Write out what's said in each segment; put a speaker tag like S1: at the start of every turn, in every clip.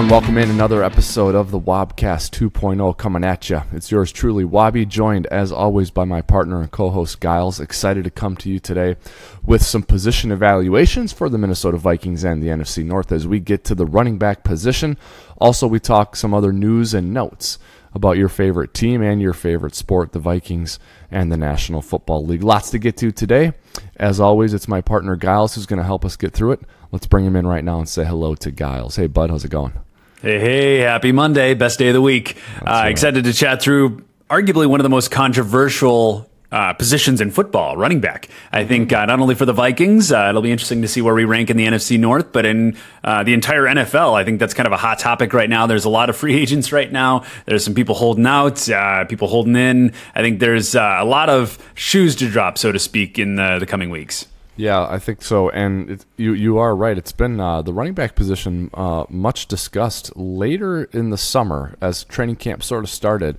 S1: everyone, welcome in another episode of the Wobcast 2.0 coming at you. It's yours truly, Wobby, joined as always by my partner and co-host Gyles. Excited to come to you today with some position evaluations for the Minnesota Vikings and the NFC North as we get to the running back position. Also, we talk some other news and notes about your favorite team and your favorite sport, the Vikings and the National Football League. Lots to get to today. As always, it's my partner Gyles who's going to help us get through it. Let's bring him in right now and say hello to Gyles. Hey, bud, how's it going?
S2: Hey, hey, happy Monday, best day of the week. Uh. Excited to chat through arguably one of the most controversial uh, positions in football, running back. I think uh, not only for the Vikings, uh, it'll be interesting to see where we rank in the NFC North, but in uh, the entire NFL. I think that's kind of a hot topic right now. There's a lot of free agents right now. There's some people holding out, uh, people holding in. I think there's uh, a lot of shoes to drop, so to speak, in the, the coming weeks.
S1: Yeah, I think so, and it, you you are right. It's been uh, the running back position uh, much discussed later in the summer as training camp sort of started.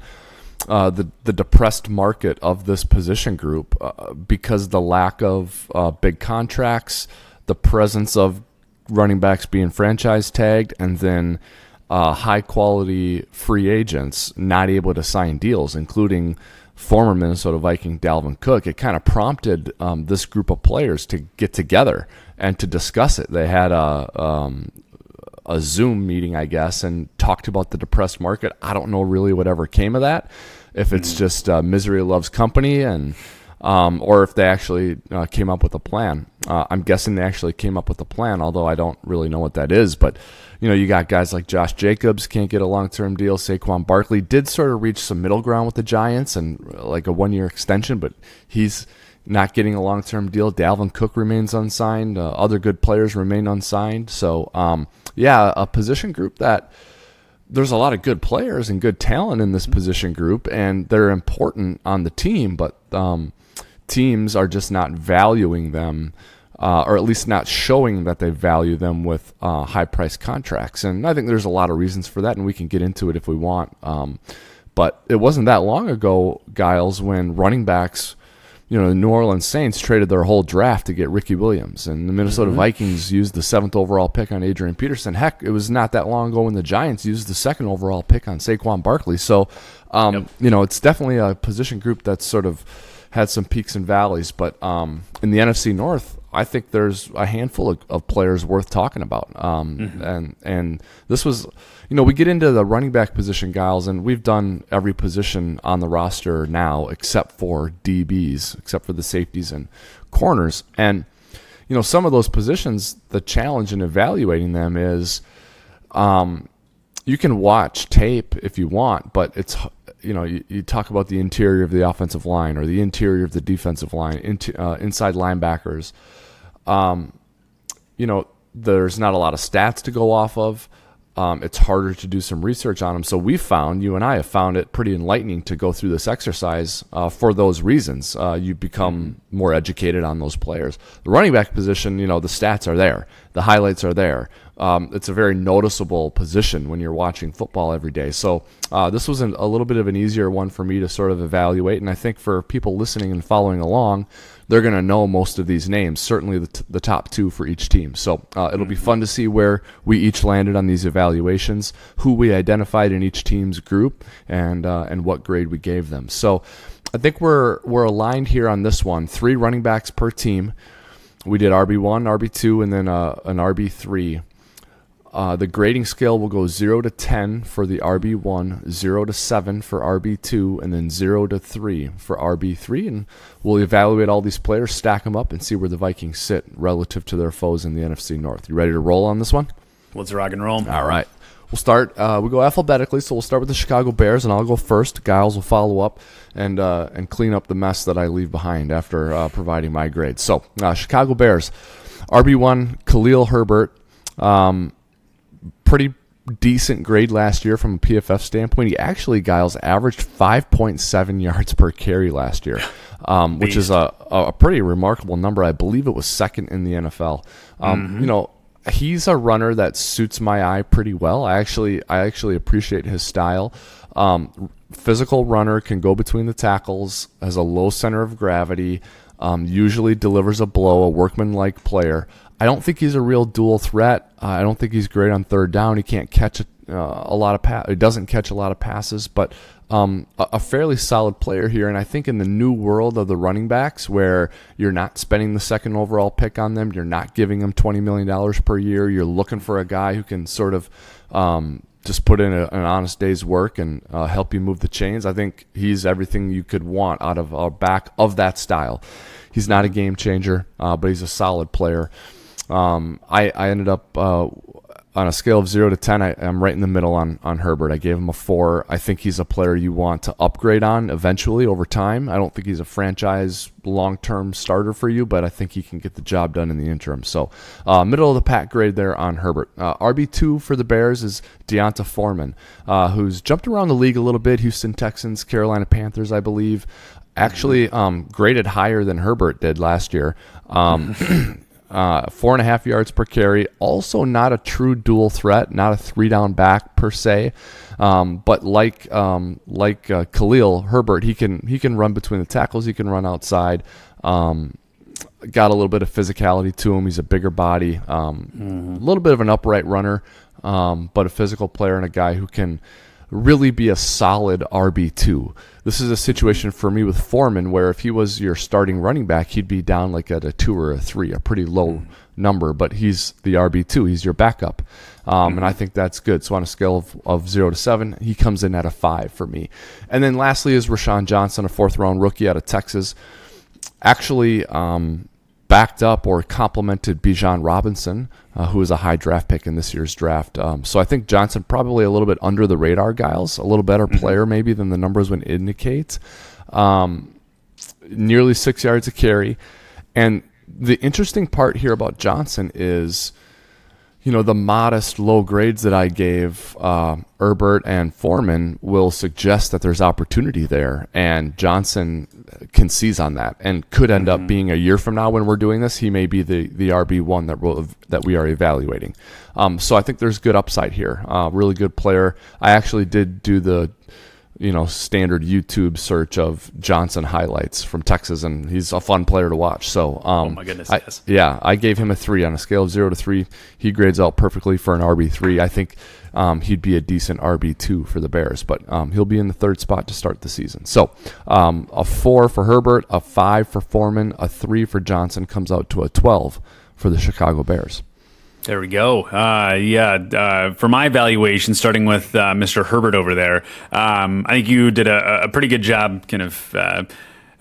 S1: Uh, the the depressed market of this position group uh, because the lack of uh, big contracts, the presence of running backs being franchise tagged, and then uh, high quality free agents not able to sign deals, including former Minnesota Viking Dalvin Cook, it kind of prompted um, this group of players to get together and to discuss it. They had a um, a Zoom meeting, I guess, and talked about the depressed market. I don't know really whatever came of that. If it's mm-hmm. just uh, misery loves company, and um, or if they actually uh, came up with a plan. Uh, I'm guessing they actually came up with a plan, although I don't really know what that is. But you know, you got guys like Josh Jacobs can't get a long term deal. Saquon Barkley did sort of reach some middle ground with the Giants and uh, like a one year extension, but he's not getting a long term deal. Dalvin Cook remains unsigned. Uh, other good players remain unsigned. So, um, yeah, a position group that there's a lot of good players and good talent in this position group, and they're important on the team, but um, teams are just not valuing them uh, or at least not showing that they value them with uh, high price contracts. And I think there's a lot of reasons for that, and we can get into it if we want. Um, but it wasn't that long ago, Gyles, when running backs, you know, the New Orleans Saints traded their whole draft to get Ricky Williams, and the Minnesota mm-hmm. Vikings used the seventh overall pick on Adrian Peterson. Heck, it was not that long ago when the Giants used the second overall pick on Saquon Barkley. So, um, yep. you know, it's definitely a position group that's sort of had some peaks and valleys. But um, in the NFC North, I think there's a handful of, of players worth talking about. Um, mm-hmm. And and this was, you know, we get into the running back position, Gyles, and we've done every position on the roster now except for DBs, except for the safeties and corners. And you know, some of those positions, the challenge in evaluating them is, um, you can watch tape if you want, but it's you know, you, you, talk about the interior of the offensive line or the interior of the defensive line, into, uh, inside linebackers. Um, you know, there's not a lot of stats to go off of. Um, it's harder to do some research on them. So we found, you and I have found it pretty enlightening to go through this exercise uh, for those reasons. Uh, you become more educated on those players. The running back position, you know, the stats are there, the highlights are there um, it's a very noticeable position when you're watching football every day. So uh, this was an, a little bit of an easier one for me to sort of evaluate, and I think for people listening and following along, they're going to know most of these names. Certainly the, t- the top two for each team. So uh, it'll be fun to see where we each landed on these evaluations, who we identified in each team's group, and uh, and what grade we gave them. So. I think we're we're aligned here on this one. Three running backs per team. We did RB one, RB two, and then uh, an RB three. Uh, the grading scale will go 0 to 10 for the RB1, 0 to 7 for RB2, and then 0 to 3 for RB3. And we'll evaluate all these players, stack them up, and see where the Vikings sit relative to their foes in the NFC North. You ready to roll on this one?
S2: Let's rock and roll.
S1: All right. We'll start. Uh, we go alphabetically, so we'll start with the Chicago Bears, and I'll go first. Gyles will follow up and uh, and clean up the mess that I leave behind after uh, providing my grade. So, uh, Chicago Bears, RB one, Khalil Herbert. Um, pretty decent grade last year from a PFF standpoint. He actually, Gyles, averaged 5.7 yards per carry last year, um, which is a, a pretty remarkable number. I believe it was second in the NFL. Um, mm-hmm. You know, he's a runner that suits my eye pretty well. I actually, I actually appreciate his style. Um, physical runner can go between the tackles, has a low center of gravity, um, usually delivers a blow, a workman-like player. I don't think he's a real dual threat. Uh, I don't think he's great on third down. He can't catch a, uh, a lot of pass. He doesn't catch a lot of passes, but um, a, a, fairly solid player here. And I think in the new world of the running backs, where you're not spending the second overall pick on them, you're not giving them twenty million dollars per year. You're looking for a guy who can sort of um, just put in a, an honest day's work and uh, help you move the chains. I think he's everything you could want out of a back of that style. He's not a game changer, uh, but he's a solid player. Um, I, I ended up uh, on a scale of zero to ten, I, am right in the middle on on Herbert. I gave him a four. I think he's a player you want to upgrade on eventually over time. I don't think he's a franchise long term starter for you, but I think he can get the job done in the interim. So, uh, middle of the pack grade there on Herbert. Uh, RB two for the Bears is D'Onta Foreman, uh, who's jumped around the league a little bit. Houston Texans, Carolina Panthers, I believe. Actually, um, graded higher than Herbert did last year. Um, uh, four and a half yards per carry. Also, not a true dual threat, not a three down back per se. Um, but like um, like uh, Khalil Herbert, he can he can run between the tackles. He can run outside. Um, got a little bit of physicality to him. He's a bigger body, um, mm-hmm. a little bit of an upright runner, um, but a physical player and a guy who can really be a solid RB two this is a situation for me with Foreman where if he was your starting running back, he'd be down like at a two or a three, a pretty low mm. number, but he's the RB2. He's your backup. Um. And I think that's good. So on a scale of, of zero to seven, he comes in at a five for me. And then lastly is Roschon Johnson, a fourth round rookie out of Texas. Actually, um, backed up or complemented Bijan Robinson, uh, who was a high draft pick in this year's draft. Um, so I think Johnson probably a little bit under the radar, Gyles, a little better mm-hmm. player maybe than the numbers would indicate. Um, nearly six yards a carry. And the interesting part here about Johnson is you know, the modest low grades that I gave uh, Herbert and Foreman will suggest that there's opportunity there. And Johnson can seize on that and could end mm-hmm. up being a year from now when we're doing this, he may be the, the RB1 that, we'll, that we are evaluating. Um, so I think there's good upside here. Uh, really good player. I actually did do the you know standard YouTube search of Johnson highlights from Texas, and he's a fun player to watch. So, um,
S2: oh my goodness,
S1: I,
S2: yes.
S1: yeah, I gave him a three on a scale of zero to three. He grades out perfectly for an RB three. I think um, he'd be a decent RB two for the Bears, but um, he'll be in the third spot to start the season. So, um, a four for Herbert, a five for Foreman, a three for Johnson comes out to a twelve for the Chicago Bears.
S2: There we go. Uh, yeah, uh, for my evaluation, starting with uh, Mr. Herbert over there, um, I think you did a, a, pretty good job, kind of uh,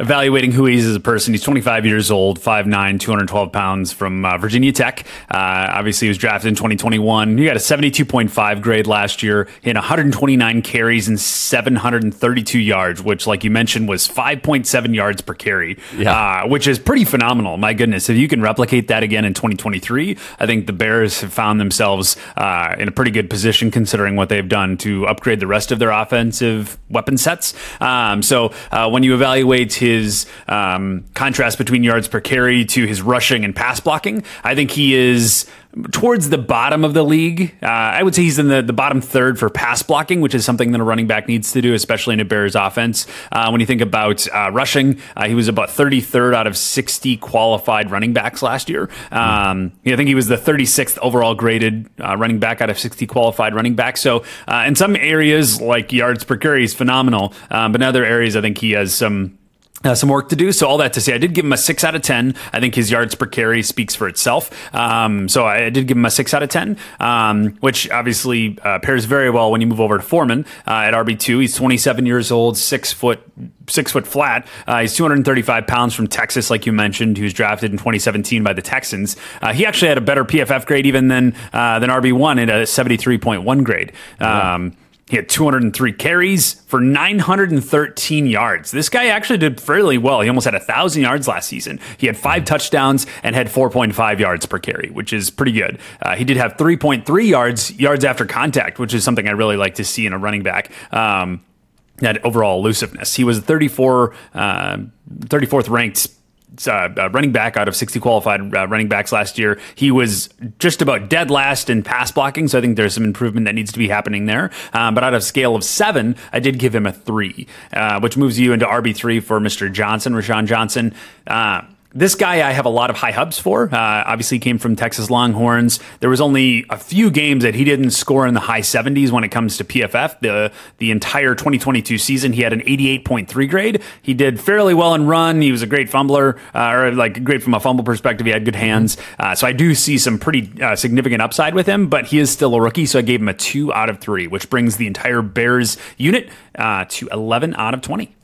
S2: evaluating who he is as a person. He's 25 years old, 5'9", 212 pounds from uh, Virginia Tech. Uh, obviously, he was drafted in 2021. He got a 72.5 grade last year. He had 129 carries and 732 yards, which, like you mentioned, was 5.7 yards per carry, yeah. uh, which is pretty phenomenal. My goodness, if you can replicate that again in 2023, I think the Bears have found themselves uh, in a pretty good position considering what they've done to upgrade the rest of their offensive weapon sets. Um, so uh, when you evaluate his his um, contrast between yards per carry to his rushing and pass blocking. I think he is towards the bottom of the league. Uh, I would say he's in the, the bottom third for pass blocking, which is something that a running back needs to do, especially in a Bears offense. Uh, when you think about uh, rushing, uh, he was about 33rd out of 60 qualified running backs last year. Um, I think he was the 36th overall graded uh, running back out of 60 qualified running backs. So uh, in some areas, like yards per carry, he's phenomenal. Um, but in other areas, I think he has some uh, some work to do. So all that to say, I did give him a six out of ten. I think his yards per carry speaks for itself. Um, so I did give him a six out of ten, um, which obviously uh, pairs very well when you move over to Foreman uh, at RB two. He's 27 years old, six foot six foot flat. Uh, he's 235 pounds from Texas, like you mentioned. He was drafted in 2017 by the Texans. Uh, he actually had a better PFF grade even than uh, than RB one at a 73.1 grade. Um, he had 203 carries for 913 yards. This guy actually did fairly well. He almost had 1,000 yards last season. He had five touchdowns and had 4.5 yards per carry, which is pretty good. Uh, he did have 3.3 yards yards after contact, which is something I really like to see in a running back. Um, that overall elusiveness. He was 34, uh, 34th ranked uh, uh, running back out of 60 qualified uh, running backs last year. He was just about dead last in pass blocking, so I think there's some improvement that needs to be happening there. Um, but out of scale of seven, I did give him a three, uh, which moves you into RB3 for Mr. Johnson, Roschon Johnson. This guy I have a lot of high hubs for. Uh, obviously, came from Texas Longhorns. There was only a few games that he didn't score in the high 70s when it comes to PFF. The the entire 2022 season, he had an 88.3 grade. He did fairly well in run. He was a great fumbler, uh, or like great from a fumble perspective. He had good hands. Uh, so I do see some pretty uh, significant upside with him, but he is still a rookie. So I gave him a two out of three, which brings the entire Bears unit uh, to 11 out of 20.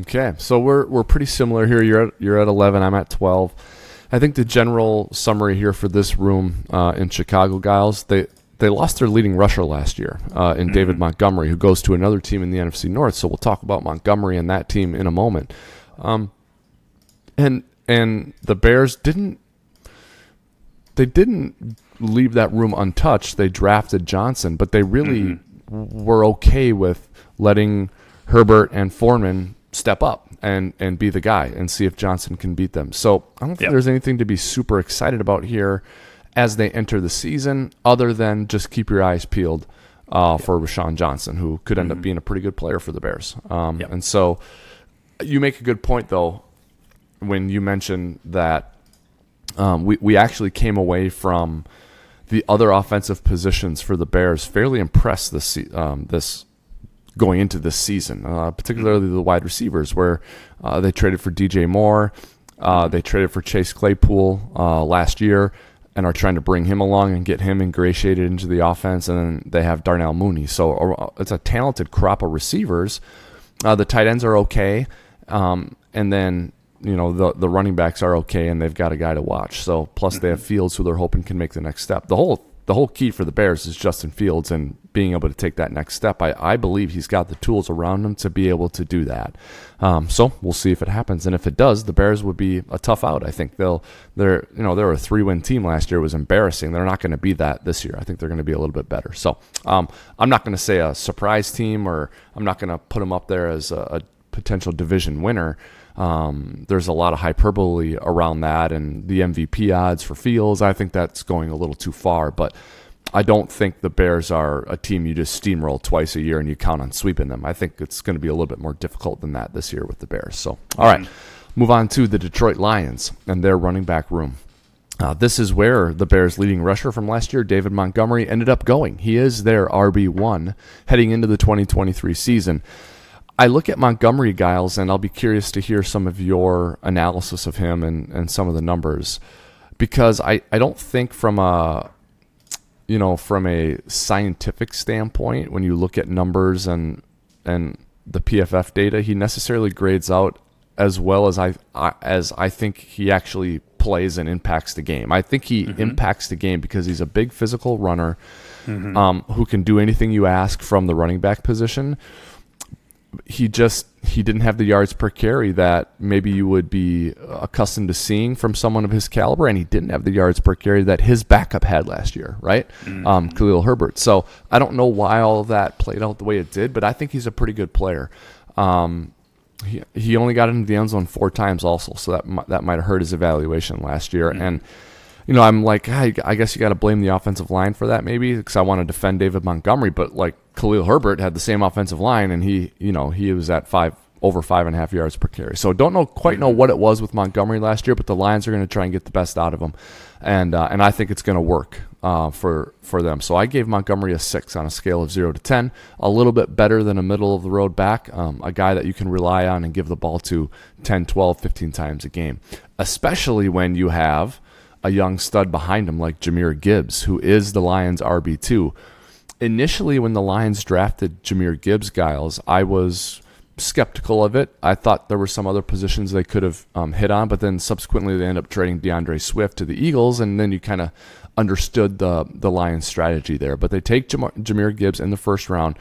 S1: Okay, so we're we're pretty similar here. You're at, you're at 11. I'm at 12. I think the general summary here for this room uh, in Chicago, Gyles, they they lost their leading rusher last year uh, in mm-hmm. David Montgomery, who goes to another team in the NFC North. So we'll talk about Montgomery and that team in a moment. Um, and and the Bears didn't they didn't leave that room untouched. They drafted Johnson, but they really mm-hmm. were okay with letting Herbert and Foreman step up and and be the guy and see if Johnson can beat them. So I don't think yep. there's anything to be super excited about here as they enter the season, other than just keep your eyes peeled uh, yep. for Roschon Johnson, who could end mm-hmm. up being a pretty good player for the Bears. Um, yep. And so you make a good point though when you mention that um, we we actually came away from the other offensive positions for the Bears fairly impressed this um, this going into this season, uh, particularly the wide receivers, where uh, they traded for DJ Moore, uh, they traded for Chase Claypool uh, last year, and are trying to bring him along and get him ingratiated into the offense. And then they have Darnell Mooney, so it's a talented crop of receivers. Uh, the tight ends are okay, um, and then you know the the running backs are okay, and they've got a guy to watch. So plus they have Fields, who they're hoping can make the next step. The whole the whole key for the Bears is Justin Fields and being able to take that next step. I, I believe he's got the tools around him to be able to do that. Um, so we'll see if it happens, and if it does, the Bears would be a tough out. I think they'll they're you know they were a three win team last year. It was embarrassing. They're not going to be that this year. I think they're going to be a little bit better. So um, I'm not going to say a surprise team, or I'm not going to put them up there as a, a potential division winner. Um, there's a lot of hyperbole around that and the MVP odds for Fields. I think that's going a little too far, but I don't think the Bears are a team you just steamroll twice a year and you count on sweeping them. I think it's going to be a little bit more difficult than that this year with the Bears. So, all right, mm-hmm. move on to the Detroit Lions and their running back room. Uh, this is where the Bears' leading rusher from last year, David Montgomery, ended up going. He is their RB1 heading into the 2023 season. I look at Montgomery Gyles, and I'll be curious to hear some of your analysis of him and, and some of the numbers, because I, I don't think from a you know from a scientific standpoint, when you look at numbers and and the PFF data, he necessarily grades out as well as I, I as I think he actually plays and impacts the game. I think he mm-hmm. impacts the game because he's a big physical runner mm-hmm. um, who can do anything you ask from the running back position he just he didn't have the yards per carry that maybe you would be accustomed to seeing from someone of his caliber, and he didn't have the yards per carry that his backup had last year, right? Mm-hmm. Um, Khalil Herbert. So I don't know why all of that played out the way it did, but I think he's a pretty good player. Um, he, he only got into the end zone four times, also, so that that might have hurt his evaluation last year, mm-hmm. and you know, I'm like, I, I guess you got to blame the offensive line for that, maybe, because I want to defend David Montgomery. But like Khalil Herbert had the same offensive line, and he, you know, he was at five over five and a half yards per carry. So don't know quite know what it was with Montgomery last year, but the Lions are going to try and get the best out of him, and uh, and I think it's going to work uh, for for them. So I gave Montgomery a six on a scale of zero to ten, a little bit better than a middle of the road back, um, a guy that you can rely on and give the ball to 10, 12, 15 times a game, especially when you have a young stud behind him like Jahmyr Gibbs, who is the Lions RB2. Initially, when the Lions drafted Jahmyr Gibbs, Gyles, I was skeptical of it. I thought there were some other positions they could have um, hit on, but then subsequently they end up trading D'Andre Swift to the Eagles, and then you kind of understood the the Lions' strategy there. But they take Jam- Jahmyr Gibbs in the first round.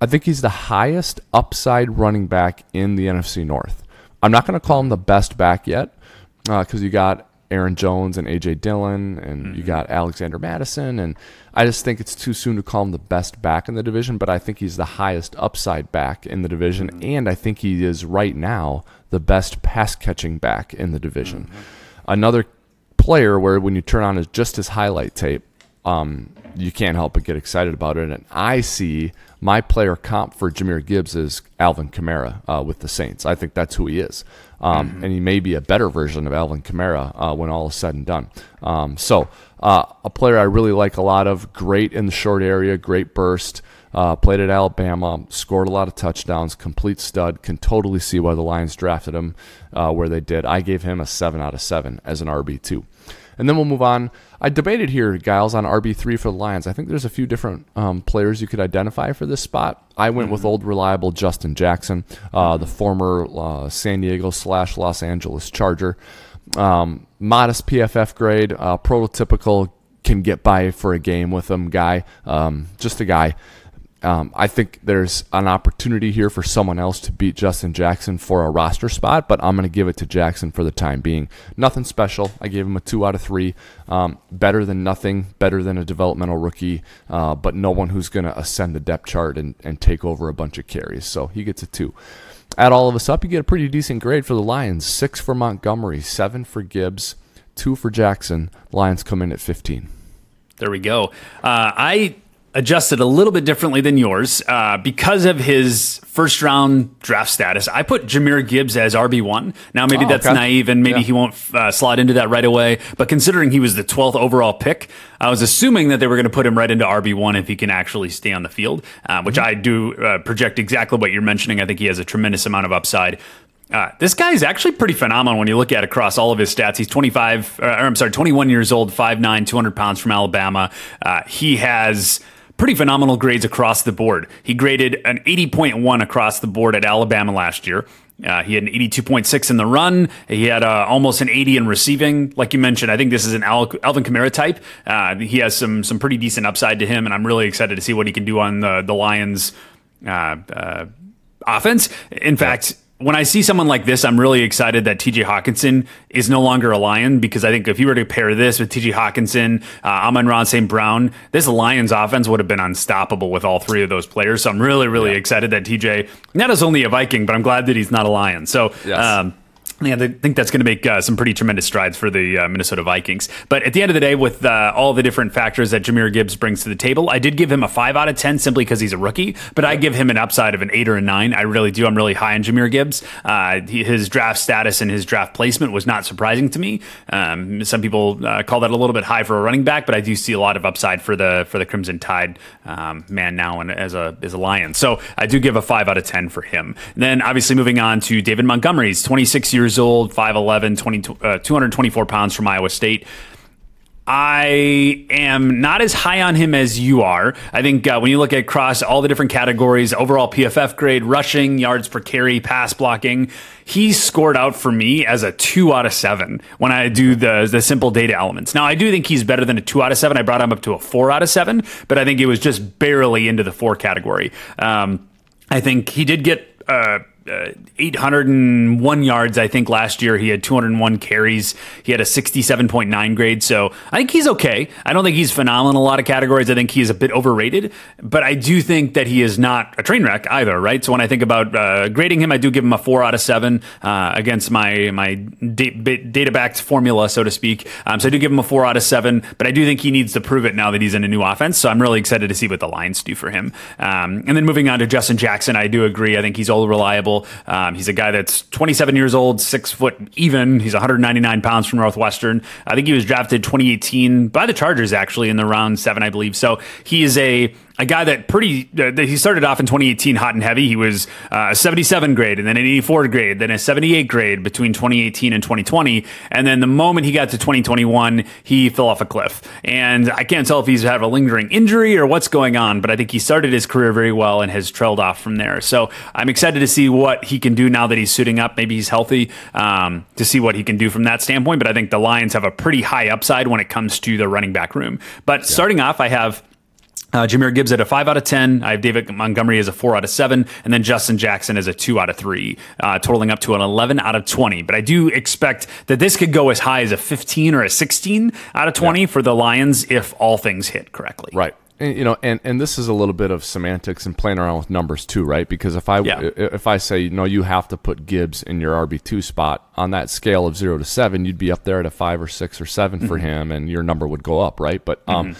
S1: I think he's the highest upside running back in the NFC North. I'm not going to call him the best back yet because uh, you got Aaron Jones and AJ Dillon, and mm-hmm. you got Alexander Mattison, and I just think it's too soon to call him the best back in the division, but I think he's the highest upside back in the division, mm-hmm. and I think he is right now the best pass catching back in the division. Mm-hmm. Another player where when you turn on his, just his highlight tape, um, you can't help but get excited about it, and I see my player comp for Jahmyr Gibbs is Alvin Kamara uh, with the Saints. I think that's who he is. Um,
S2: Mm-hmm.
S1: and he may be a better version of Alvin Kamara uh, when all is said and done. Um, so uh, a player I really like a lot of, great in the short area, great burst. Uh, played at Alabama, scored a lot of touchdowns, complete stud. Can totally see why the Lions drafted him uh, where they did. I gave him a seven out of seven as an RB two. And then we'll move on. I debated here, Gyles, on RB3 for the Lions. I think there's a few different um, players you could identify for this spot. I went with old reliable Justin Jackson, uh, the former uh, San Diego slash Los Angeles Charger. Um, modest PFF grade, uh, prototypical, can get by for a game with him guy. Um, just a guy. Um, I think there's an opportunity here for someone else to beat Justin Jackson for a roster spot, but I'm going to give it to Jackson for the time being. Nothing special. I gave him a two out of three. Um, better than nothing, better than a developmental rookie, uh, but no one who's going to ascend the depth chart and, and take over a bunch of carries. So he gets a two. Add all of us up, you get a pretty decent grade for the Lions. Six for Montgomery, seven for Gibbs, two for Jackson. Lions come in at 15.
S2: There we go. Uh, I adjusted a little bit differently than yours uh, because of his first round draft status. I put Jahmyr Gibbs as RB one. Now maybe
S1: Oh,
S2: that's
S1: okay.
S2: naive, and maybe
S1: Yeah.
S2: he won't uh, slot into that right away. But considering he was the twelfth overall pick, I was assuming that they were going to put him right into RB one if he can actually stay on the field, uh, which
S1: Mm-hmm.
S2: I do uh, project exactly what you're mentioning. I think he has a tremendous amount of upside. Uh, this guy is actually pretty phenomenal when you look at across all of his stats. He's 25, uh, or I'm sorry, 21 years old, 5'9, 200 pounds from Alabama. Uh, he has pretty phenomenal grades across the board. He graded an 80.1 across the board at Alabama last year. Uh, he had an 82.6 in the run. He had uh, almost an 80 in receiving. Like you mentioned, I think this is an Al- Alvin Kamara type. Uh, he has some some pretty decent upside to him, and I'm really excited to see what he can do on the the Lions. Uh, uh, offense. In fact, when I see someone like this, I'm really excited that TJ Hockenson is no longer a Lion because I think if you were to pair this with TJ Hockenson, uh, Amon-Ra St. Brown, this Lions offense would have been unstoppable with all three of those players. So I'm really, really excited that TJ, not as only a Viking, but I'm glad that he's not a Lion. So,
S1: Yes.
S2: um, yeah, I think that's going to make uh, some pretty tremendous strides for the uh, Minnesota Vikings. But at the end of the day, with uh, all the different factors that Jahmyr Gibbs brings to the table, I did give him a five out of ten simply because he's a rookie. But I give him an upside of an eight or a nine. I really do. I'm really high on Jahmyr Gibbs. Uh, he, his draft status and his draft placement was not surprising to me. Um, some people uh, call that a little bit high for a running back, but I do see a lot of upside for the for the Crimson Tide um, man now and as a as a Lion. So I do give a five out of ten for him. And then obviously moving on to David Montgomery. He's 26 years old, 5'11", 20, uh, 224 pounds from Iowa State. I am not as high on him as you are. I think uh, when you look at across all the different categories, overall PFF grade, rushing, yards per carry, pass blocking, he scored out for me as a two out of seven when I do the the simple data elements. Now I do think he's better than a two out of seven. I brought him up to a four out of seven, but I think it was just barely into the four category. Um, I think he did get. Uh, uh, 801 yards, I think, last year. He had 201 carries. He had a 67.9 grade. So I think he's okay. I don't think he's phenomenal in a lot of categories. I think he is a bit overrated, but I do think that he is not a train wreck either, right? So when I think about uh, grading him, I do give him a four out of seven uh, against my my data backed formula, so to speak. Um, so I do give him a four out of seven, but I do think he needs to prove it now that he's in a new offense. So I'm really excited to see what the Lions do for him. Um, and then moving on to Justin Jackson, I do agree. I think he's all reliable. Um, he's a guy that's 27 years old, six foot even. He's 199 pounds from Northwestern. I think he was drafted 2018 by the Chargers, actually, in the round seven, I believe. So he is a a guy that pretty uh, he started off in 2018 hot and heavy. He was uh, a 77 grade and then an 84 grade, then a 78 grade between 2018 and 2020. And then the moment he got to 2021, he fell off a cliff. And I can't tell if he's had a lingering injury or what's going on, but I think he started his career very well and has trailed off from there. So I'm excited to see what he can do now that he's suiting up. Maybe he's healthy um, to see what he can do from that standpoint. But I think the Lions have a pretty high upside when it comes to the running back room. But starting off, I have. Uh, Jahmyr Gibbs at a 5 out of 10. I have David Montgomery as a 4 out of 7. And then Justin Jackson as a 2 out of 3, uh, totaling up to an 11 out of 20. But I do expect that this could go as high as a 15 or a 16 out of 20 for the Lions if all things hit correctly.
S1: Right. And, you know, and, and this is a little bit of semantics and playing around with numbers too, right? Because if I
S2: Yeah.
S1: if I say you no, you have to put Gibbs in your RB two spot on that scale of zero to seven, you'd be up there at a five or six or 7 for him, and your number would go up, right? But um,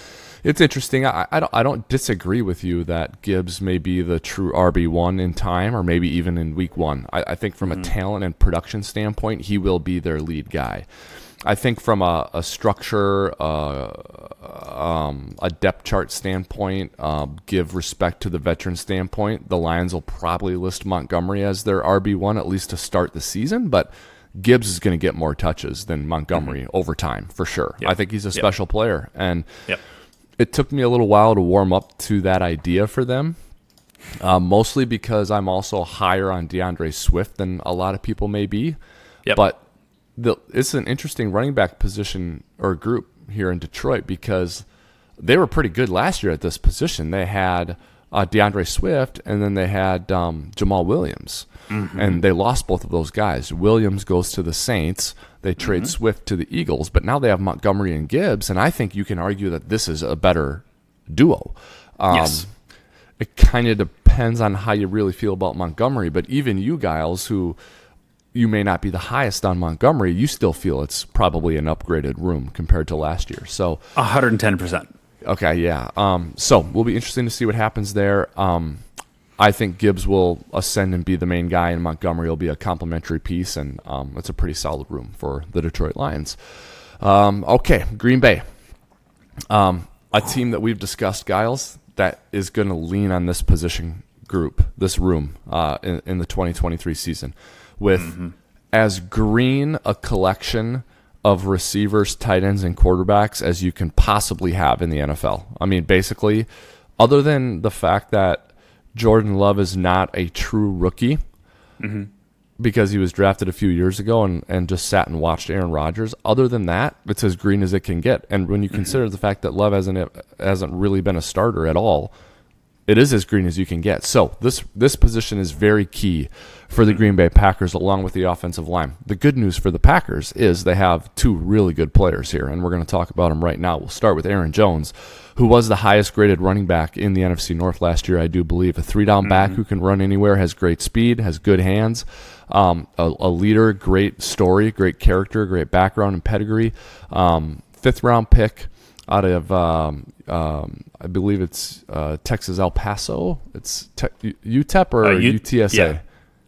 S1: it's interesting. I, I, don't I don't disagree with you that Gibbs may be the true RB one in time, or maybe even in week one. I, I think from mm-hmm. a talent and production standpoint, he will be their lead guy. I think from a, a structure, uh, um, a depth chart standpoint, um, give respect to the veteran standpoint, the Lions will probably list Montgomery as their RB one at least to start the season, but Gibbs is going to get more touches than Montgomery mm-hmm. over time for sure. Yep. I think he's a special yep. player, and yep. It took me a little while to warm up to that idea for them. Uh, mostly because I'm also higher on D'Andre Swift than a lot of people may be. But the, it's an interesting running back position or group here in Detroit because they were pretty good last year at this position. They had uh, D'Andre Swift and then they had um, Jamaal Williams. Mm-hmm. And they lost both of those guys. Williams goes to the Saints. They trade mm-hmm. Swift to the Eagles, but now they have Montgomery and Gibbs, and I think you can argue that this is a better duo. Um, yes. It kind of depends on how you really feel about Montgomery, but even you, Gyles, who you may not be the highest on Montgomery, you still feel it's probably an upgraded room compared to last year. So
S2: 110%.
S1: Okay, yeah. Um, so we'll be interesting to see what happens there. Um, I think Gibbs will ascend and be the main guy, and Montgomery will be a complementary piece, and um, it's a pretty solid room for the Detroit Lions. Um, okay, Green Bay, um, a team that we've discussed, Gyles, that is going to lean on this position group, this room uh, in, in, the 2023 season, with mm-hmm. as green a collection of receivers, tight ends, and quarterbacks as you can possibly have in the NFL. I mean, basically, other than the fact that Jordan Love is not a true rookie mm-hmm. because he was drafted a few years ago and, and just sat and watched Aaron Rodgers. Other than that, it's as green as it can get. And when you mm-hmm. consider the fact that Love hasn't hasn't really been a starter at all, it is as green as you can get. So this this position is very key for the. Green Bay Packers along with the offensive line. The good news for the Packers is they have two really good players here, and we're going to talk about them right now. We'll start with Aaron Jones who was the highest graded running back in the NFC North last year, I do believe. A three down mm-hmm. back who can run anywhere, has great speed, has good hands, um, a, a, leader, great story, great character, great background and pedigree. Um, fifth round pick out of, um, um I believe it's uh, Texas El Paso. It's te- UTEP or uh, U- UTSA?
S2: Yeah.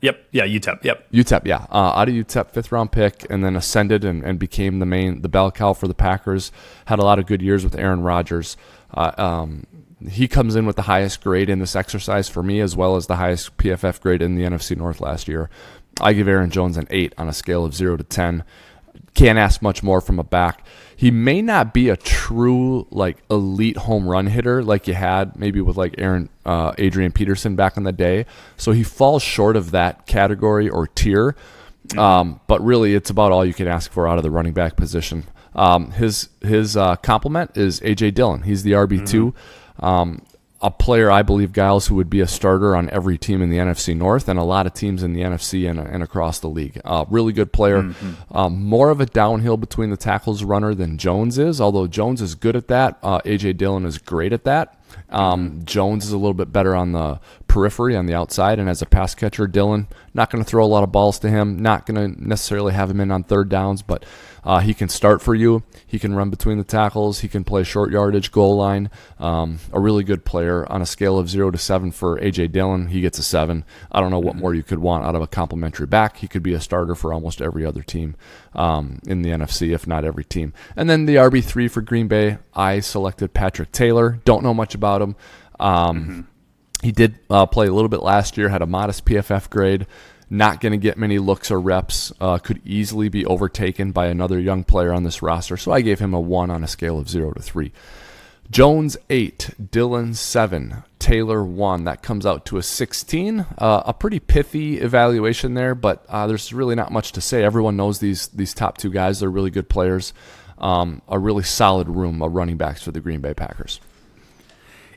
S2: Yep. Yeah. UTEP. Yep.
S1: UTEP. Yeah. Uh, out of UTEP, fifth round pick, and then ascended and, and became the main, the bell cow for the Packers. Had a lot of good years with Aaron Rodgers. Uh, um, he comes in with the highest grade in this exercise for me, as well as the highest PFF grade in the NFC North last year. I give Aaron Jones an eight on a scale of zero to ten. Can't ask much more from a back. He may not be a true like elite home run hitter like you had maybe with like Aaron uh, Adrian Peterson back in the day. So he falls short of that category or tier. Um, but really, it's about all you can ask for out of the running back position. Um, his his uh, complement is AJ Dillon. He's the RB 2 mm-hmm. um, a player I believe Gyles who would be a starter on every team in the NFC North and a lot of teams in the NFC and, and across the league. Uh, really good player. Mm-hmm. Um, more of a downhill between the tackles runner than Jones is, although Jones is good at that. Uh, AJ Dillon is great at that. Um, mm-hmm. Jones is a little bit better on the periphery, on the outside, and as a pass catcher, Dillon not going to throw a lot of balls to him. Not going to necessarily have him in on third downs, but uh, he can start for you. He can run between the tackles. He can play short yardage, goal line. Um, a really good player on a scale of zero to seven for AJ Dillon. He gets a seven. I don't know what mm-hmm. more you could want out of a complimentary back. He could be a starter for almost every other team um, in the NFC, if not every team. And then the RB three for Green Bay. I selected Patrick Taylor. Don't know much about him. Um, mm-hmm. He did uh, play a little bit last year. Had a modest PFF grade not going to get many looks or reps, uh, could easily be overtaken by another young player on this roster. So I gave him a 1 on a scale of 0 to 3. Jones 8, Dillon 7, Taylor 1. That comes out to a 16. Uh, a pretty pithy evaluation there, but uh, there's really not much to say. Everyone knows these, these top two guys. They're really good players. Um, a really solid room of running backs for the Green Bay Packers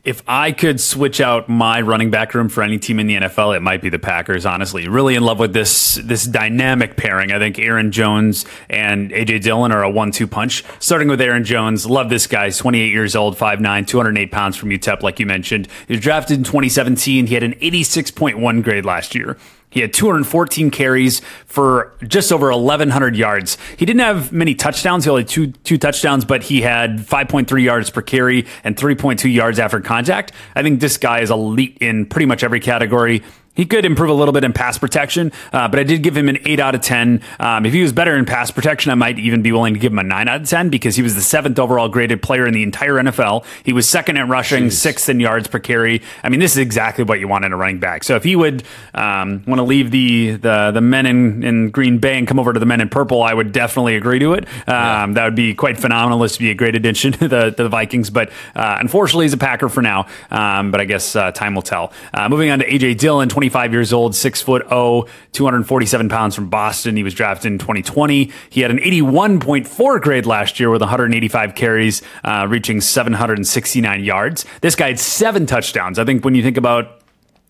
S2: if I could switch out my running back room for any team in the NFL, it might be the Packers. Honestly, really in love with this this dynamic pairing. I think Aaron Jones and AJ Dillon are a one-two punch. Starting with Aaron Jones, love this guy. He's 28 years old, 5'9", 208 pounds from UTEP, like you mentioned. He was drafted in 2017. He had an 86.1 grade last year. He had 214 carries for just over 1,100 yards. He didn't have many touchdowns. He only had two two touchdowns, but he had 5.3 yards per carry and 3.2 yards after contact. I think this guy is elite in pretty much every category. He could improve a little bit in pass protection, uh, but I did give him an 8 out of 10. Um, if he was better in pass protection, I might even be willing to give him a 9 out of 10 because he was the seventh overall graded player in the entire NFL. He was second in rushing, Jeez. sixth in yards per carry. I mean, this is exactly what you want in a running back. So if he would um, want to leave the, the, the men in, in Green Bay and come over to the men in purple, I would definitely agree to it. Um, yeah. That would be quite phenomenal. This would be a great addition to the, to the Vikings. But uh, unfortunately, he's a Packer for now. Um, but I guess uh, time will tell. Uh, moving on to A.J. Dillon, 25 years old, six foot oh, 247 pounds from Boston. He was drafted in 2020. He had an 81.4 grade last year with 185 carries, uh, reaching 769 yards. This guy had seven touchdowns. I think when you think about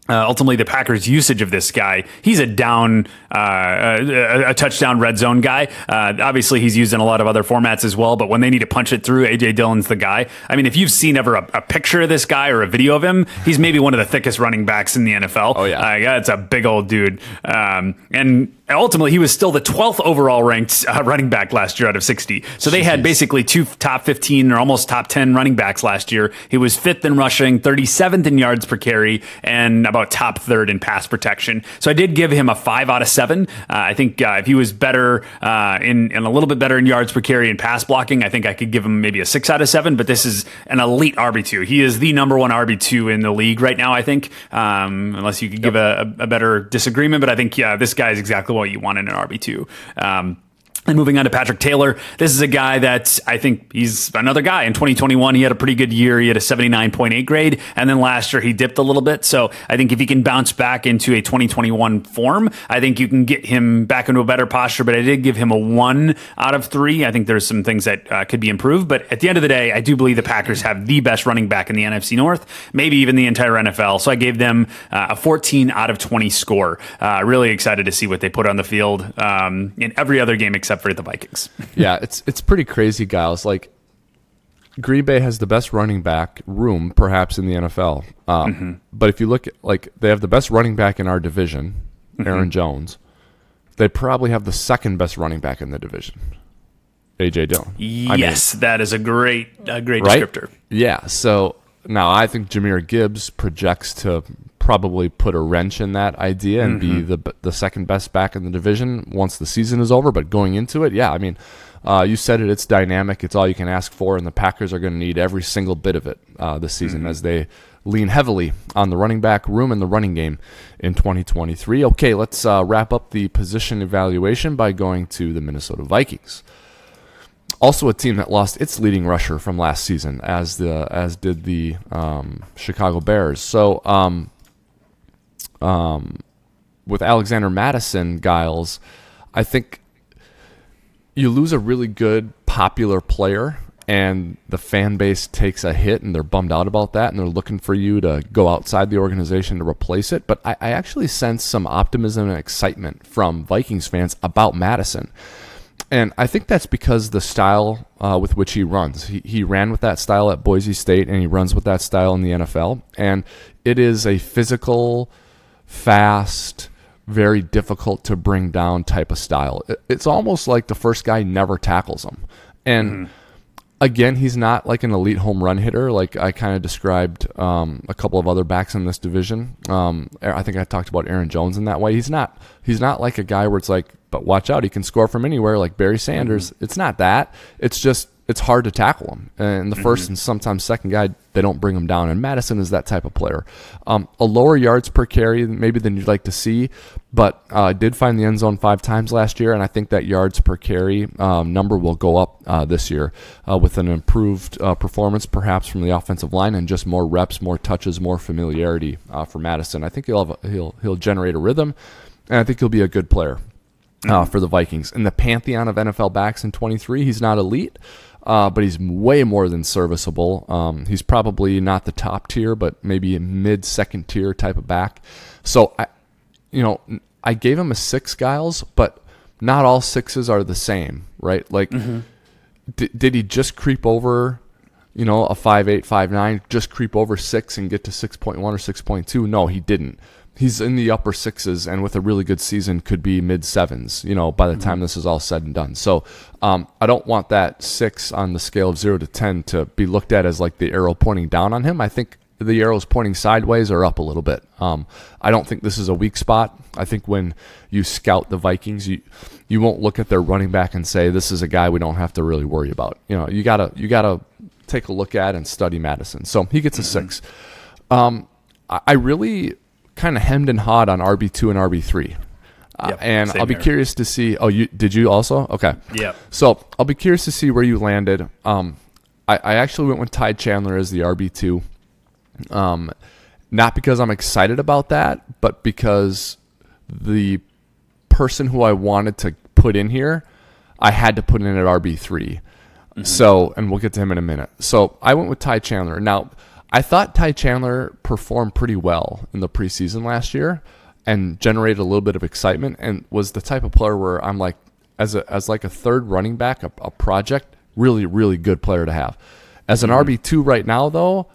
S2: uh, ultimately, the Packers' usage of this guy, he's a down, uh, a, a, touchdown red zone guy. Uh, obviously, he's used in a lot of other formats as well, but when they need to punch it through, AJ Dillon's the guy. I mean, if you've seen ever a, a picture of this guy or a video of him, he's maybe one of the thickest running backs in the NFL.
S1: Oh, yeah. Uh,
S2: yeah, it's a big old dude. Um, and ultimately, he was still the 12th overall ranked uh, running back last year out of 60. So they Jeez. had basically two top 15 or almost top 10 running backs last year. He was fifth in rushing, 37th in yards per carry, and about top third in pass protection. So I did give him a five out of seven. Uh, I think uh, if he was better uh, in and a little bit better in yards per carry and pass blocking, I think I could give him maybe a six out of seven. But this is an elite RB two. He is the number one RB two in the league right now. I think, um, unless you could give a, a, better disagreement, but I think yeah, this guy is exactly what you want in an RB two. Um, and moving on to Patrick Taylor, this is a guy that I think he's another guy. In 2021, he had a pretty good year. He had a 79.8 grade. And then last year, he dipped a little bit. So I think if he can bounce back into a 2021 form, I think you can get him back into a better posture. But I did give him a one out of three. I think there's some things that uh, could be improved. But at the end of the day, I do believe the Packers have the best running back in the NFC North, maybe even the entire NFL. So I gave them uh, a 14 out of 20 score. Uh, really excited to see what they put on the field um, in every other game except for the Vikings.
S1: yeah, it's it's pretty crazy, guys. Like Green Bay has the best running back room, perhaps in the NFL. Um, mm-hmm. But if you look at like they have the best running back in our division, mm-hmm. Aaron Jones. They probably have the second best running back in the division, AJ Dillon.
S2: Yes, I mean, that is a great, a great right? descriptor.
S1: Yeah. So now I think Jahmyr Gibbs projects to probably put a wrench in that idea and mm-hmm. be the the second best back in the division once the season is over. But going into it, yeah, I mean, uh, you said it. It's dynamic. It's all you can ask for, and the Packers are going to need every single bit of it uh, this season mm-hmm. as they lean heavily on the running back room and the running game in 2023. Okay, let's uh, wrap up the position evaluation by going to the Minnesota Vikings. Also, a team that lost its leading rusher from last season, as the as did the um, Chicago Bears. So, um, um, with Alexander Mattison, Gyles, I think you lose a really good popular player and the fan base takes a hit and they're bummed out about that and they're looking for you to go outside the organization to replace it. But I, I actually sense some optimism and excitement from Vikings fans about Mattison. And I think that's because the style uh, with which he runs. He, he ran with that style at Boise State and he runs with that style in the NFL. And it is a physical, fast, very difficult to bring down type of style. It's almost like the first guy never tackles him. And mm-hmm. again, he's not like an elite home run hitter, like I kind of described um, a couple of other backs in this division. Um, I think I talked about Aaron Jones in that way. He's not. He's not like a guy where it's like, but watch out, he can score from anywhere, like Barry Sanders. Mm-hmm. It's not that. It's just it's hard to tackle him. And the mm-hmm. first and sometimes second guy, they don't bring him down. And Mattison is that type of player. Um, a lower yards per carry, maybe than you'd like to see, but uh, did find the end zone five times last year. And I think that yards per carry um, number will go up uh, this year uh, with an improved uh, performance, perhaps from the offensive line, and just more reps, more touches, more familiarity uh, for Mattison. I think he'll have a, he'll he'll generate a rhythm, and I think he'll be a good player. Uh, mm-hmm. for the Vikings. In the pantheon of NFL backs in 23, he's not elite, uh, but he's way more than serviceable. Um, he's probably not the top tier, but maybe a mid second tier type of back. So I, you know, I gave him a six, Gyles, but not all sixes are the same, right? Like, mm-hmm. did, did he just creep over? you know, a five eight, five nine, just creep over six and get to 6.1 or 6.2. No, he didn't. He's in the upper sixes and with a really good season could be mid sevens, you know, by the time this is all said and done. So um, I don't want that six on the scale of zero to 10 to be looked at as like the arrow pointing down on him. I think the arrows pointing sideways or up a little bit. Um, I don't think this is a weak spot. I think when you scout the Vikings, you you won't look at their running back and say this is a guy we don't have to really worry about. You know, you gotta you gotta take a look at and study Mattison So he gets a six. Um, I I really kind of hemmed and hawed on RB two and RB three. Uh, and I'll be curious to see. Oh, you did you also? Okay.
S2: Yeah.
S1: So I'll be curious to see where you landed. Um, I, I actually went with Ty Chandler as the RB two. Um, not because I'm excited about that, but because the person who I wanted to put in here, I had to put in at RB 3 So, and we'll get to him in a minute. So I went with Ty Chandler. Now, I thought Ty Chandler performed pretty well in the preseason last year and generated a little bit of excitement and was the type of player where I'm like, as a, as like a third running back, a, a project, really, really good player to have. As an mm-hmm. RB two right now, though,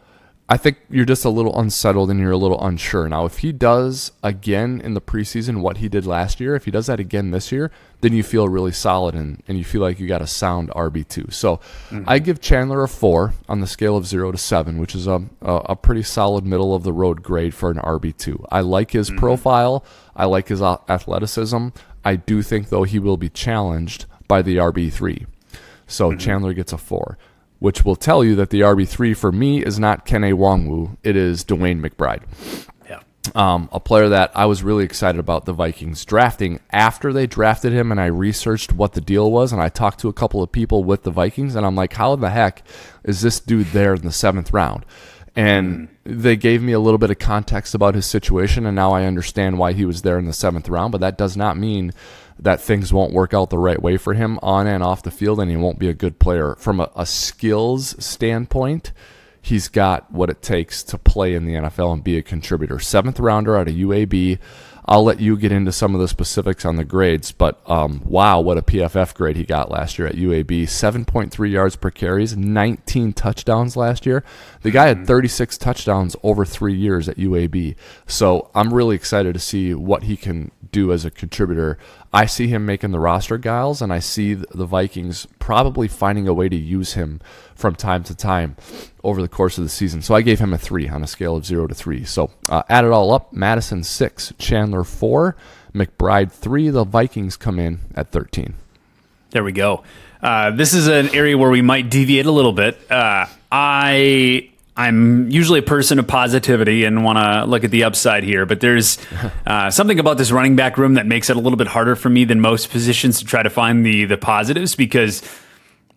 S1: I think you're just a little unsettled and you're a little unsure. Now, if he does again in the preseason what he did last year, if he does that again this year, then you feel really solid and, and you feel like you got a sound RB2. So mm-hmm. I give Chandler a four on the scale of zero to seven, which is a, a, a pretty solid middle of the road grade for an RB2. I like his mm-hmm. profile, I like his athleticism. I do think, though, he will be challenged by the RB3. So mm-hmm. Chandler gets a four, which will tell you that the RB3 for me is not Kene Nwangwu. It is DeWayne McBride,
S2: Yeah.
S1: um, a player that I was really excited about the Vikings drafting after they drafted him. And I researched what the deal was. And I talked to a couple of people with the Vikings. And I'm like, how in the heck is this dude there in the seventh round? And they gave me a little bit of context about his situation, and now I understand why he was there in the seventh round. But that does not mean that things won't work out the right way for him on and off the field, and he won't be a good player. From a, a skills standpoint, he's got what it takes to play in the NFL and be a contributor. Seventh rounder out of UAB. I'll let you get into some of the specifics on the grades, but um, wow, what a PFF grade he got last year at UAB. 7.3 yards per carries, 19 touchdowns last year. The guy had 36 touchdowns over three years at UAB. So I'm really excited to see what he can do as a contributor. I see him making the roster, Gyles, and I see the Vikings probably finding a way to use him from time to time over the course of the season. So I gave him a three on a scale of zero to three. So uh, add it all up Mattison six, Chandler four, McBride three. The Vikings come in at 13.
S2: There we go. Uh, this is an area where we might deviate a little bit. Uh, I I'm usually a person of positivity and want to look at the upside here, but there's uh, something about this running back room that makes it a little bit harder for me than most positions to try to find the the positives because.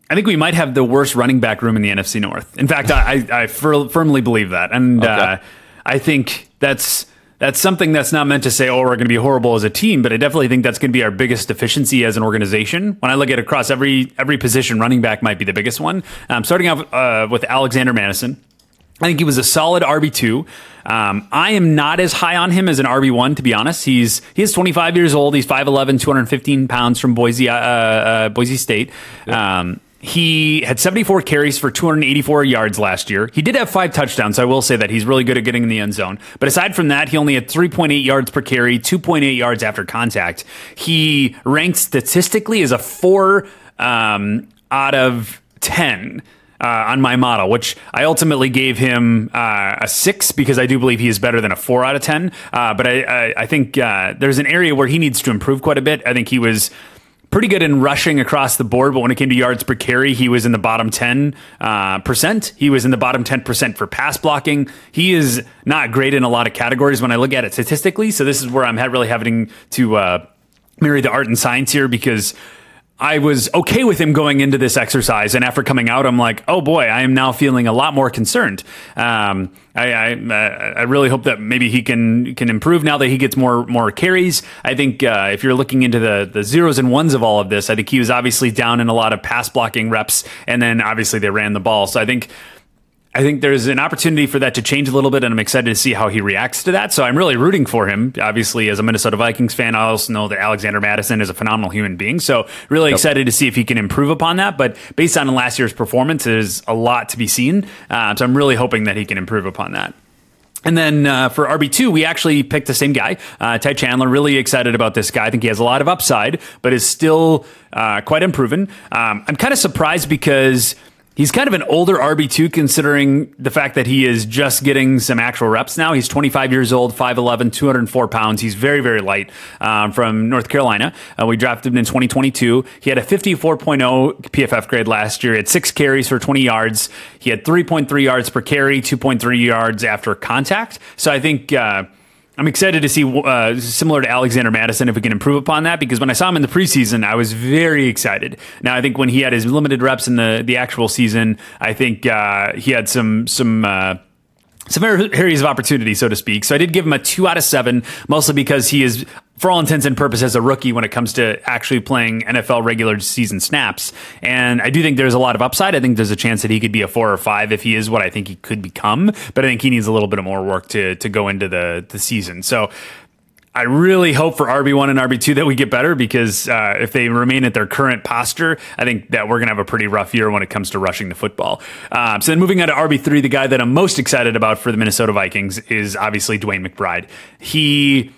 S2: I think we might have the worst running back room in the NFC North. In fact, I, I, I fir- firmly believe that, and uh, I think that's that's something that's not meant to say, oh, we're going to be horrible as a team, but I definitely think that's going to be our biggest deficiency as an organization. When I look at across every every position, running back might be the biggest one. Um, starting off uh, with Alexander Mattison. I think he was a solid RB two. Um, I am not as high on him as an RB one, to be honest. He's he is 25 years old. He's 5'11", 215 pounds from Boise, uh, uh, Boise State. Um, he had 74 carries for 284 yards last year. He did have five touchdowns, so I will say that he's really good at getting in the end zone. But aside from that, he only had 3.8 yards per carry, 2.8 yards after contact. He ranked statistically as a four um, out of 10 uh, on my model, which I ultimately gave him uh, a six because I do believe he is better than a four out of 10. Uh, but I, I, I think uh, there's an area where he needs to improve quite a bit. I think he was pretty good in rushing across the board, but when it came to yards per carry, he was in the bottom 10 uh, percent. He was in the bottom 10 percent for pass blocking. He is not great in a lot of categories when I look at it statistically. So this is where I'm really having to uh, marry the art and science here because I was okay with him going into this exercise, and after coming out, I'm like, oh boy, I am now feeling a lot more concerned. Um, I, I, I really hope that maybe he can can improve now that he gets more more carries. I think uh, if you're looking into the the zeros and ones of all of this, I think he was obviously down in a lot of pass blocking reps, and then obviously they ran the ball. So I think I think there's an opportunity for that to change a little bit, and I'm excited to see how he reacts to that. So I'm really rooting for him. Obviously, as a Minnesota Vikings fan, I also know that Alexander Mattison is a phenomenal human being. So really yep. excited to see if he can improve upon that. But based on last year's performance, there's a lot to be seen. Uh, so I'm really hoping that he can improve upon that. And then uh, for RB2, we actually picked the same guy, uh, Ty Chandler. Really excited about this guy. I think he has a lot of upside, but is still uh, quite unproven. Um, I'm kind of surprised because He's kind of an older RB2 considering the fact that he is just getting some actual reps now. He's 25 years old, 5'11, 204 pounds. He's very, very light um, from North Carolina. Uh, we drafted him in 2022. He had a 54.0 PFF grade last year. He had six carries for 20 yards. He had 3.3 yards per carry, 2.3 yards after contact. So I think. Uh, I'm excited to see, uh, similar to Alexander Mattison if we can improve upon that. Because when I saw him in the preseason, I was very excited. Now, I think when he had his limited reps in the the actual season, I think uh, he had some some. Uh, some areas of opportunity, so to speak. So I did give him a two out of seven, mostly because he is for all intents and purposes, a rookie when it comes to actually playing NFL regular season snaps. And I do think there's a lot of upside. I think there's a chance that he could be a four or five if he is what I think he could become. But I think he needs a little bit of more work to to go into the the season. So I really hope for RB1 and RB2 that we get better because uh, if they remain at their current posture, I think that we're going to have a pretty rough year when it comes to rushing the football. Um, so then moving on to RB3, the guy that I'm most excited about for the Minnesota Vikings is obviously DeWayne McBride. He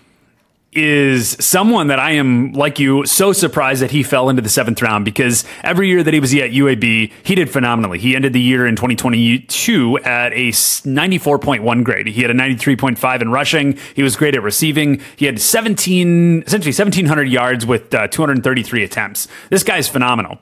S2: is someone that I am, like you, so surprised that he fell into the seventh round because every year that he was at UAB, he did phenomenally. He ended the year in 2022 at a 94.1 grade. He had a 93.5 in rushing. He was great at receiving. He had 17, essentially 1,700 yards with uh, 233 attempts. This guy is phenomenal.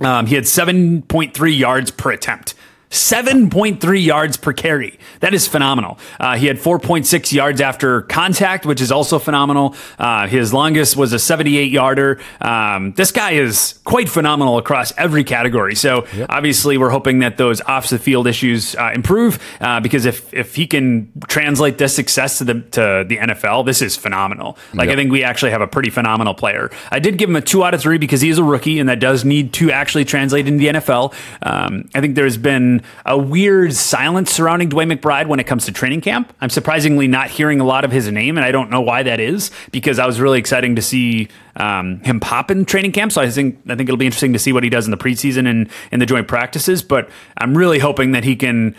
S2: Um, he had 7.3 yards per attempt. 7.3 yards per carry. That is phenomenal. Uh, he had 4.6 yards after contact, which is also phenomenal. Uh, his longest was a 78 yarder. Um, this guy is quite phenomenal across every category. So yep. obviously, we're hoping that those off the field issues uh, improve uh, because if if he can translate this success to the to the NFL, this is phenomenal. Like yep. I think we actually have a pretty phenomenal player. I did give him a two out of three because he is a rookie, and that does need to actually translate into the NFL. Um, I think there's been a weird silence surrounding DeWayne McBride when it comes to training camp. I'm surprisingly not hearing a lot of his name, and I don't know why that is because I was really exciting to see um, him pop in training camp. So I think I think it'll be interesting to see what he does in the preseason and in the joint practices. But I'm really hoping that he can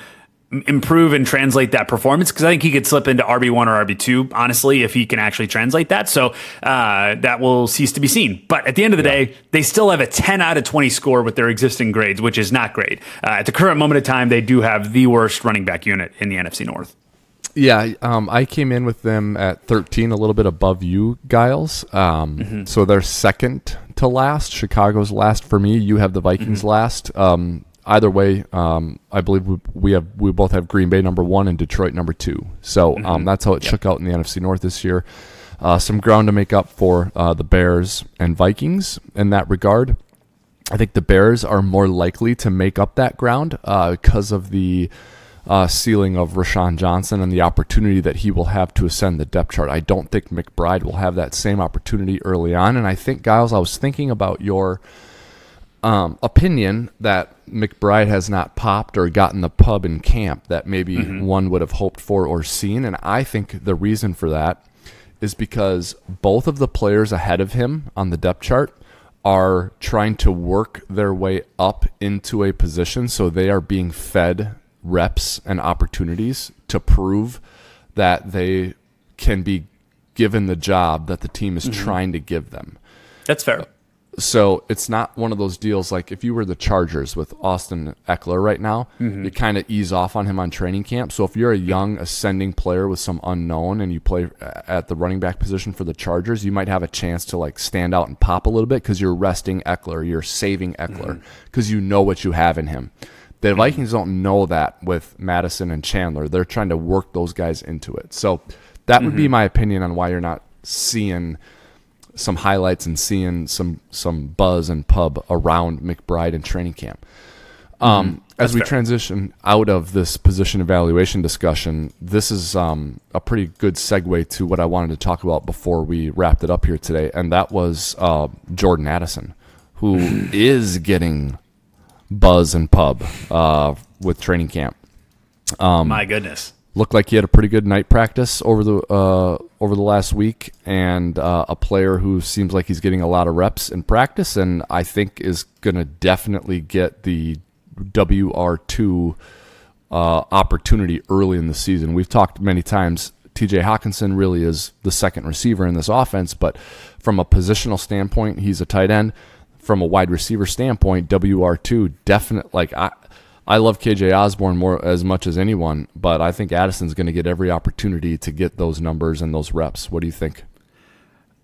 S2: improve and translate that performance because I think he could slip into RB1 or RB2, honestly, if he can actually translate that. So uh, that will cease to be seen. But at the end of the yeah. day, they still have a 10 out of 20 score with their existing grades, which is not great. Uh, at the current moment of time, they do have the worst running back unit in the NFC North.
S1: Yeah, um, I came in with them at 13, a little bit above you, Gyles. Um, mm-hmm. So they're second to last. Chicago's last for me. You have the Vikings mm-hmm. last. Um, either way, um, I believe we, we, have we both have Green Bay number one and Detroit number two. So um, mm-hmm. that's how it yep. shook out in the NFC North this year. Uh, some ground to make up for uh, the Bears and Vikings in that regard. I think the Bears are more likely to make up that ground uh, because of the uh, ceiling of Roschon Johnson and the opportunity that he will have to ascend the depth chart. I don't think McBride will have that same opportunity early on. And I think, Gyles, I was thinking about your um, opinion that McBride has not popped or gotten the pub in camp that maybe mm-hmm. one would have hoped for or seen. And I think the reason for that is because both of the players ahead of him on the depth chart are trying to work their way up into a position so they are being fed reps and opportunities to prove that they can be given the job that the team is mm-hmm. trying to give them.
S2: That's fair.
S1: So it's not one of those deals like if you were the Chargers with Austin Ekeler right now, mm-hmm. you kind of ease off on him on training camp. So if you're a young ascending player with some unknown and you play at the running back position for the Chargers, you might have a chance to like stand out and pop a little bit because you're resting Ekeler, you're saving Ekeler because mm-hmm. you know what you have in him. The mm-hmm. Vikings don't know that with Mattison and Chandler. They're trying to work those guys into it. So that would be mm-hmm. my opinion on why you're not seeing – some highlights and seeing some some buzz and pub around McBride and training camp. Um, mm-hmm. As we fair. transition out of this position evaluation discussion, this is um, a pretty good segue to what I wanted to talk about before we wrapped it up here today, and that was uh, Jordan Addison, who is getting buzz and pub uh, with training camp.
S2: Um, My goodness.
S1: Looked like he had a pretty good night practice over the uh, over the last week, and uh, a player who seems like he's getting a lot of reps in practice, and I think is going to definitely get the WR two uh, opportunity early in the season. We've talked many times. TJ Hockenson really is the second receiver in this offense, but from a positional standpoint, he's a tight end. From a wide receiver standpoint, WR2 definite like I I love KJ Osborn more as much as anyone, but I think Addison's going to get every opportunity to get those numbers and those reps. What do you think?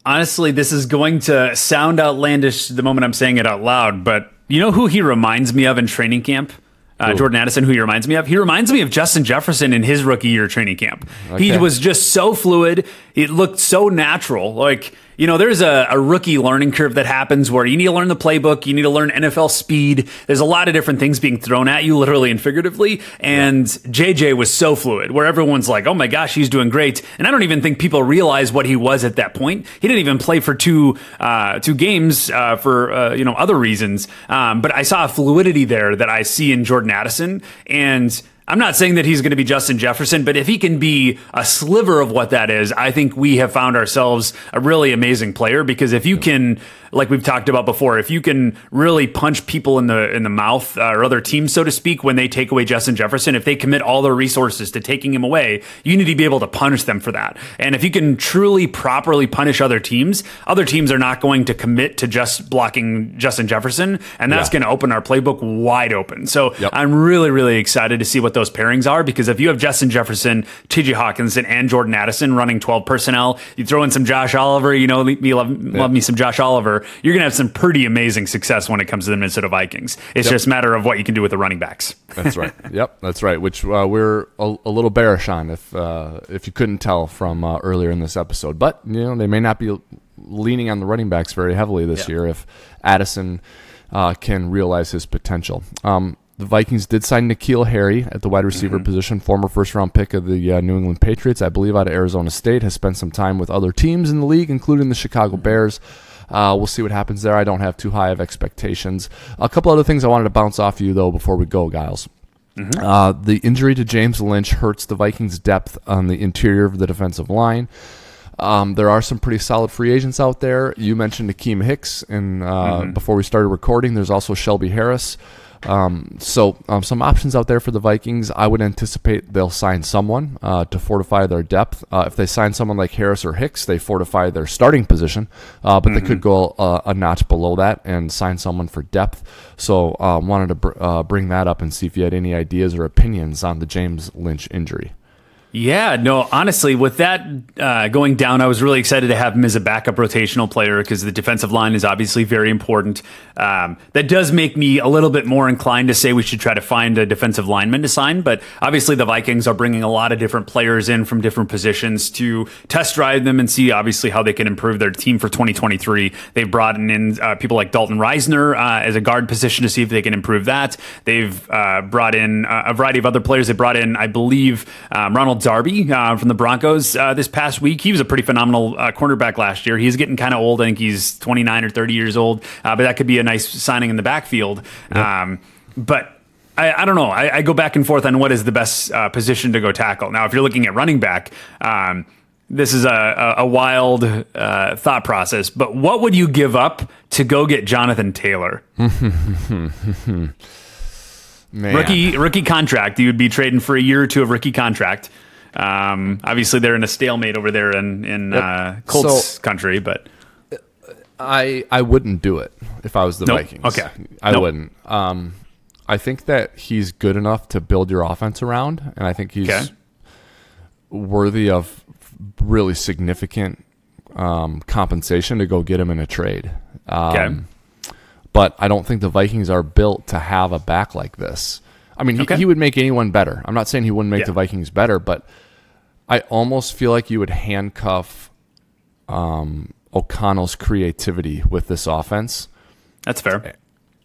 S2: Honestly, this is going to sound outlandish the moment I'm saying it out loud, but you know who he reminds me of in training camp? Uh, Jordan Addison, who he reminds me of. He reminds me of Justin Jefferson in his rookie year training camp. Okay. He was just so fluid. It looked so natural. Like you know, there's a, a, rookie learning curve that happens where you need to learn the playbook, you need to learn NFL speed. There's a lot of different things being thrown at you, literally and figuratively. And JJ was so fluid, where everyone's like, oh my gosh, he's doing great. And I don't even think people realize what he was at that point. He didn't even play for two uh, two games uh, for uh, you know other reasons. Um, but I saw a fluidity there that I see in Jordan Addison and I'm not saying that he's going to be Justin Jefferson, but if he can be a sliver of what that is, I think we have found ourselves a really amazing player because if you can like we've talked about before, if you can really punch people in the in the mouth uh, or other teams, so to speak, when they take away Justin Jefferson, if they commit all their resources to taking him away, you need to be able to punish them for that. And if you can truly properly punish other teams, other teams are not going to commit to just blocking Justin Jefferson, and that's yeah. going to open our playbook wide open. So yep. I'm really really excited to see what those pairings are because if you have Justin Jefferson, T.J. Hockenson, and Jordan Addison running 12 personnel, you throw in some Josh Oliver, you know, me love, love me some Josh Oliver you're going to have some pretty amazing success when it comes to the Minnesota Vikings. It's yep. just a matter of what you can do with the running backs.
S1: that's right. Yep, that's right. Which uh, we're a, a, little bearish on, if uh, if you couldn't tell from uh, earlier in this episode. But you know they may not be leaning on the running backs very heavily this year if Addison uh, can realize his potential. Um, the Vikings did sign N'Keal Harry at the wide receiver mm-hmm. position, former first round pick of the uh, New England Patriots, I believe, out of Arizona State. Has spent some time with other teams in the league, including the Chicago Bears. Uh, we'll see what happens there. I don't have too high of expectations. A couple other things I wanted to bounce off you though before we go, Gyles. Mm-hmm. Uh, the injury to James Lynch hurts the Vikings' depth on the interior of the defensive line. Um, there are some pretty solid free agents out there. You mentioned Akiem Hicks, and uh, mm-hmm. before we started recording, there's also Shelby Harris. Um, so um, some options out there for the Vikings. I would anticipate they'll sign someone uh, to fortify their depth. Uh, if they sign someone like Harris or Hicks, they fortify their starting position. Uh, but mm-hmm. they could go uh, a notch below that and sign someone for depth. So um, wanted to br- uh, bring that up and see if you had any ideas or opinions on the James Lynch injury.
S2: Yeah, no, honestly, with that uh, going down, I was really excited to have him as a backup rotational player because the defensive line is obviously very important. Um, that does make me a little bit more inclined to say we should try to find a defensive lineman to sign. But obviously, the Vikings are bringing a lot of different players in from different positions to test drive them and see obviously how they can improve their team for 2023. They've brought in uh, people like Dalton Reisner uh, as a guard position to see if they can improve that. They've uh, brought in uh, a variety of other players. They brought in, I believe, um, Ronald Darby uh, from the Broncos uh, this past week. He was a pretty phenomenal uh, cornerback last year. He's getting kind of old. I think he's 29 or 30 years old, uh, but that could be a nice signing in the backfield. Yep. Um, but I, I, don't know. I, I, go back and forth on what is the best uh, position to go tackle. Now, if you're looking at running back, um, this is a, a, a wild uh, thought process, but what would you give up to go get Jonathan Taylor? Rookie rookie contract. You would be trading for a year or two of rookie contract. Um, obviously, they're in a stalemate over there in in yep. uh, Colts so, country, but
S1: I I wouldn't do it if I was the
S2: nope.
S1: Vikings.
S2: Okay,
S1: I nope. wouldn't. Um, I think that he's good enough to build your offense around, and I think he's okay. worthy of really significant um, compensation to go get him in a trade. Um, okay. But I don't think the Vikings are built to have a back like this. I mean, okay. he, he, would make anyone better. I'm not saying he wouldn't make yeah. the Vikings better, but I almost feel like you would handcuff um, O'Connell's creativity with this offense.
S2: That's fair.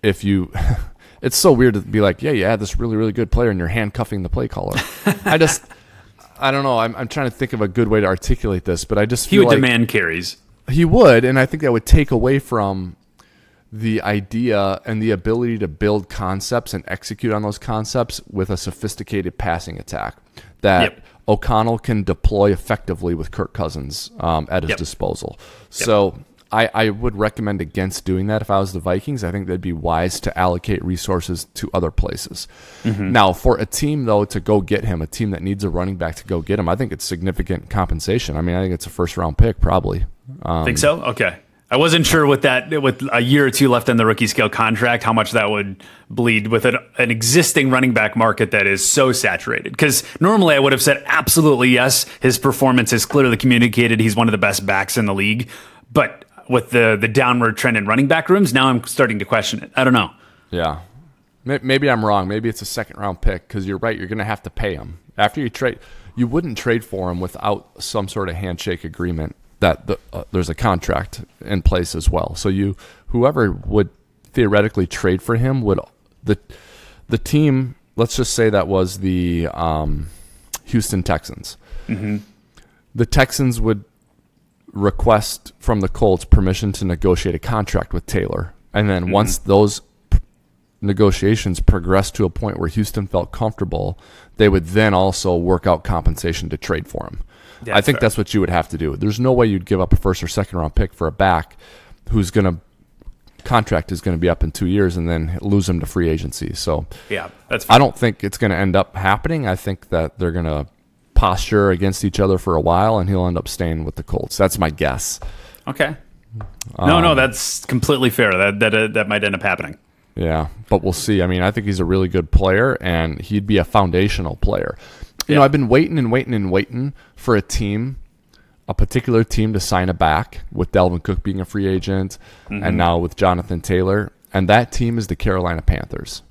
S1: If you, it's so weird to be like, yeah, you had this really, really good player, and you're handcuffing the play caller. I just, I don't know. I'm, I'm trying to think of a good way to articulate this, but I just
S2: he would like demand carries.
S1: He would, and I think that would take away from the idea and the ability to build concepts and execute on those concepts with a sophisticated passing attack that
S2: Yep.
S1: O'Connell can deploy effectively with Kirk Cousins um, at his
S2: Yep.
S1: disposal. So I, I would recommend against doing that if I was the Vikings. I think they'd be wise to allocate resources to other places. Now, for a team, though, to go get him, a team that needs a running back to go get him, I think it's significant compensation. I mean, I think it's a first round pick, probably. Um,
S2: Think so? Okay. I wasn't sure with that with a year or two left on the rookie scale contract how much that would bleed with an, an existing running back market that is so saturated. Because normally I would have said absolutely yes. His performance is clearly communicated. He's one of the best backs in the league. But with the the downward trend in running back rooms, now I'm starting to question it. I don't know.
S1: Yeah. Maybe I'm wrong. Maybe it's a second round pick because you're right. You're going to have to pay him after you trade. You wouldn't trade for him without some sort of handshake agreement that the, uh, there's a contract in place as well. So you, whoever would theoretically trade for him, would the the team. Let's just say that was the um, Houston Texans. The Texans would request from the Colts permission to negotiate a contract with Taylor. And then once those p- negotiations progressed to a point where Houston felt comfortable, they would then also work out compensation to trade for him. I think
S2: fair.
S1: that's what you would have to do. There's no way you'd give up a first or second round pick for a back who's going to contract is going to be up in 2 years and then lose him to free agency. So
S2: Yeah, that's
S1: I don't think it's going to end up happening. I think that they're going to posture against each other for a while, and he'll end up staying with the Colts. That's my guess.
S2: okay. No,
S1: Um,
S2: no, that's completely fair. That that uh, that might end up happening.
S1: Yeah, but we'll see. I mean, I think he's a really good player, and he'd be a foundational player. You know, I've been waiting and waiting and waiting for a team, a particular team, to sign a back with Dalvin Cook being a free agent,
S2: Mm-hmm.
S1: and now with Jonathan Taylor, and that team is the Carolina Panthers.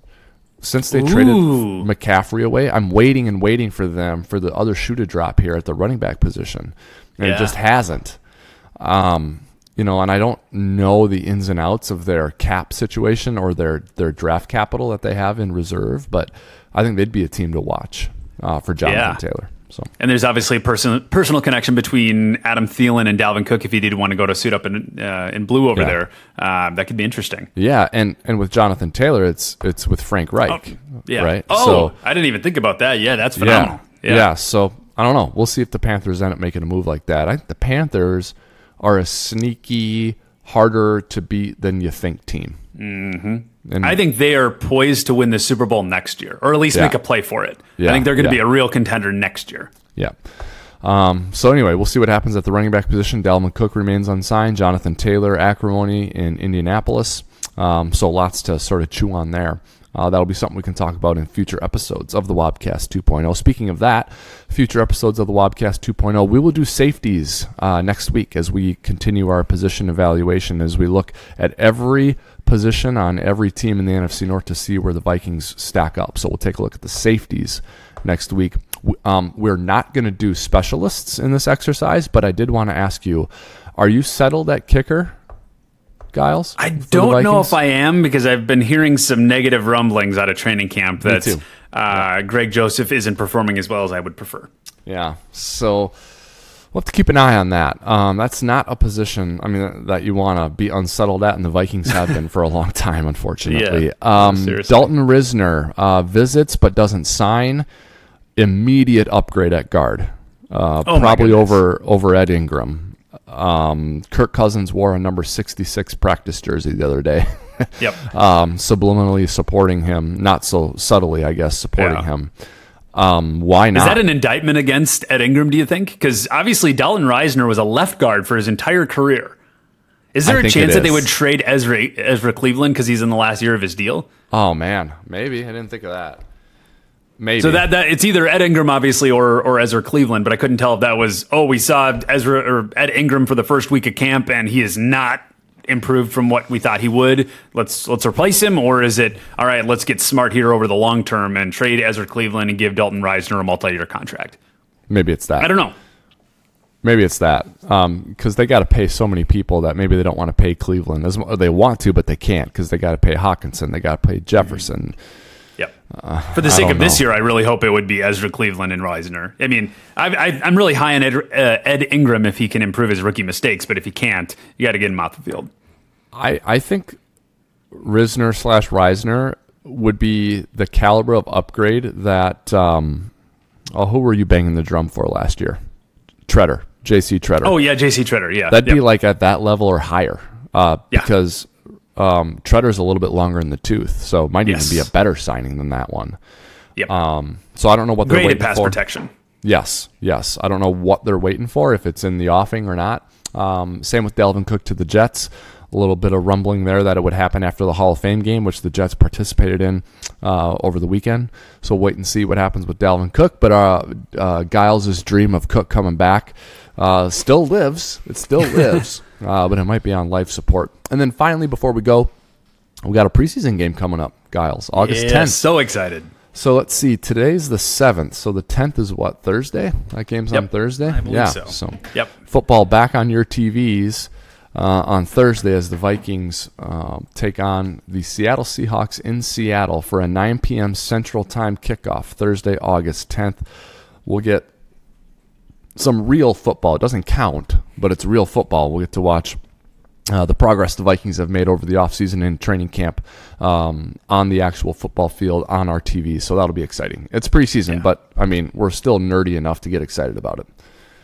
S1: Since they traded McCaffrey away, I'm waiting and waiting for them for the other shoe to drop here at the running back position, and
S2: Yeah.
S1: it just hasn't. Um, you know, and I don't know the ins and outs of their cap situation or their their draft capital that they have in reserve, but I think they'd be a team to watch uh, for Jonathan
S2: Yeah.
S1: Taylor. So
S2: And there's obviously a person, personal connection between Adam Thielen and Dalvin Cook. If he did want to go to suit up in uh, in blue over
S1: Yeah.
S2: there, uh, that could be interesting.
S1: yeah, and and with Jonathan Taylor, it's it's with Frank Reich,
S2: Yeah.
S1: right?
S2: Oh,
S1: so
S2: I didn't even think about that. Yeah, that's
S1: yeah,
S2: phenomenal.
S1: yeah, So I don't know. We'll see if the Panthers end up making a move like that. I think the Panthers are a sneaky, harder to beat than you think team. Mm-hmm. And
S2: I think they are poised to win the Super Bowl next year, or at least
S1: Yeah.
S2: make a play for it.
S1: Yeah,
S2: I think they're going to
S1: yeah.
S2: be a real contender next year.
S1: Yeah. Um, so anyway, we'll see what happens at the running back position. Dalvin Cook remains unsigned. Jonathan Taylor, acrimony in Indianapolis. Um, so lots to sort of chew on there. Uh, that'll be something we can talk about in future episodes of the Wobcast 2.0. Speaking of that, future episodes of the Wobcast 2.0, we will do safeties uh, next week as we continue our position evaluation as we look at every position on every team in the NFC North to see where the Vikings stack up. So we'll take a look at the safeties next week. Um, we're not going to do specialists in this exercise, but I did want to ask you: Are you settled at kicker, Gyles?
S2: I don't know if I am because I've been hearing some negative rumblings out of training camp that uh, Greg Joseph isn't performing as well as I would prefer.
S1: Yeah. So we'll have to keep an eye on that. Um, that's not a position. I mean, that, you want to be unsettled at, and the Vikings have been for a long time, unfortunately.
S2: Yeah,
S1: um. Dalton Risner uh, visits but doesn't sign. Immediate upgrade at guard. Uh,
S2: Oh,
S1: probably over over Ed Ingram. Um, Kirk Cousins wore a number 66 practice jersey the other day.
S2: Yep.
S1: um, subliminally supporting him, not so subtly, I guess, supporting
S2: Yeah.
S1: him. Um, why not?
S2: Is that an indictment against Ed Ingram, do you think? Because obviously Dalton Reisner was a left guard for his entire career. Is there
S1: I
S2: a chance that they would trade Ezra, Ezra Cleveland because he's in the last year of his deal?
S1: Oh man, maybe I didn't think of that. Maybe.
S2: So that, that it's either Ed Ingram, obviously, or or Ezra Cleveland, but I couldn't tell if that was oh we saw Ezra or Ed Ingram for the first week of camp and he is not improved from what we thought he would. Let's let's replace him, or is it all right? Let's get smart here over the long term and trade Ezra Cleveland and give Dalton Reisner a multi-year contract.
S1: maybe it's that.
S2: I don't know.
S1: Maybe it's that um, because they got to pay so many people that maybe they don't want to pay Cleveland as they want to, but they can't because they got to pay Hockenson, they got to pay Jefferson.
S2: Yep. For the sake of this
S1: know.
S2: year, I really hope it would be Ezra Cleveland and Reisner. I mean, I, I, I'm really high on Ed, uh, Ed Ingram if he can improve his rookie mistakes, but if he can't, you got to get him off the field.
S1: I I think Risner slash Reisner would be the caliber of upgrade that. Um, oh, who were you banging the drum for last year? Tretter, J.C. Tretter.
S2: Oh yeah, J.C. Tretter. Yeah,
S1: That'd
S2: Yep.
S1: be like at that level or higher, uh,
S2: Yeah.
S1: because um, Tretter's a little bit longer in the tooth, so it might
S2: Yes.
S1: even be a better signing than that one.
S2: Yep.
S1: Um, so I don't know what they're
S2: at
S1: waiting
S2: pass
S1: for.
S2: protection.
S1: Yes, yes. I don't know what they're waiting for, if it's in the offing or not. Um, same with Dalvin Cook to the Jets. A little bit of rumbling there that it would happen after the Hall of Fame game, which the Jets participated in uh, over the weekend. So wait and see what happens with Dalvin Cook. But uh, uh, Gyles' dream of Cook coming back uh, still lives. It still lives, uh, but it might be on life support. And then finally, before we go, we got a preseason game coming up, Gyles, August
S2: Yeah,
S1: 10th.
S2: so excited.
S1: So let's see. Today's the seventh. So the tenth is what Thursday? That game's on Thursday.
S2: I believe
S1: yeah.
S2: so. Yep.
S1: Football back on your TVs uh, on Thursday as the Vikings um, take on the Seattle Seahawks in Seattle for a 9 p.m. Central Time kickoff. Thursday, August 10th. We'll get some real football. It doesn't count, but it's real football. We'll get to watch uh, the progress the Vikings have made over the offseason and training camp um, on the actual football field on our TV. So that'll be exciting. It's preseason, but I mean, we're still nerdy enough to get excited about it.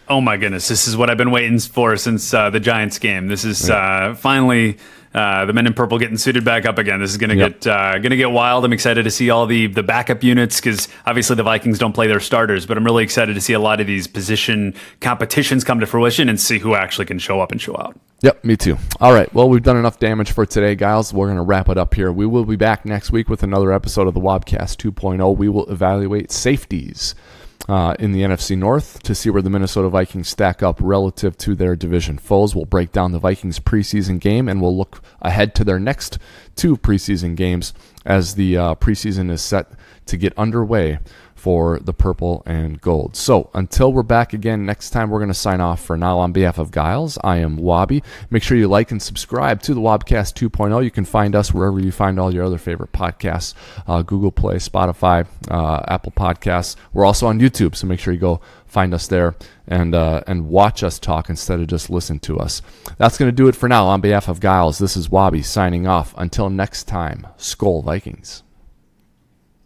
S2: Oh my goodness, this is what I've been waiting for since uh, the Giants game. This is uh, finally uh, the men in purple getting suited back up again. This is going to
S1: Yep.
S2: get uh, going to get wild. I'm excited to see all the the backup units because obviously the Vikings don't play their starters, but I'm really excited to see a lot of these position competitions come to fruition and see who actually can show up and show out.
S1: Yep, me too. All right. Well, we've done enough damage for today, guys. We're going to wrap it up here. We will be back next week with another episode of the Wobcast 2.0. We will evaluate safeties uh, in the NFC North to see where the Minnesota Vikings stack up relative to their division foes. We'll break down the Vikings preseason game and we'll look ahead to their next two preseason games as the uh, preseason is set to get underway for the purple and gold. So until we're back again next time, we're going to sign off for now. On behalf of Gyles, I am Wobby. Make sure you like and subscribe to the Wobcast 2.0. You can find us wherever you find all your other favorite podcasts uh, Google Play, Spotify, uh, Apple Podcasts. We're also on YouTube, so make sure you go find us there and uh, and watch us talk instead of just listen to us. That's going to do it for now. On behalf of Gyles, this is Wobby signing off. Until next time, Skol Vikings.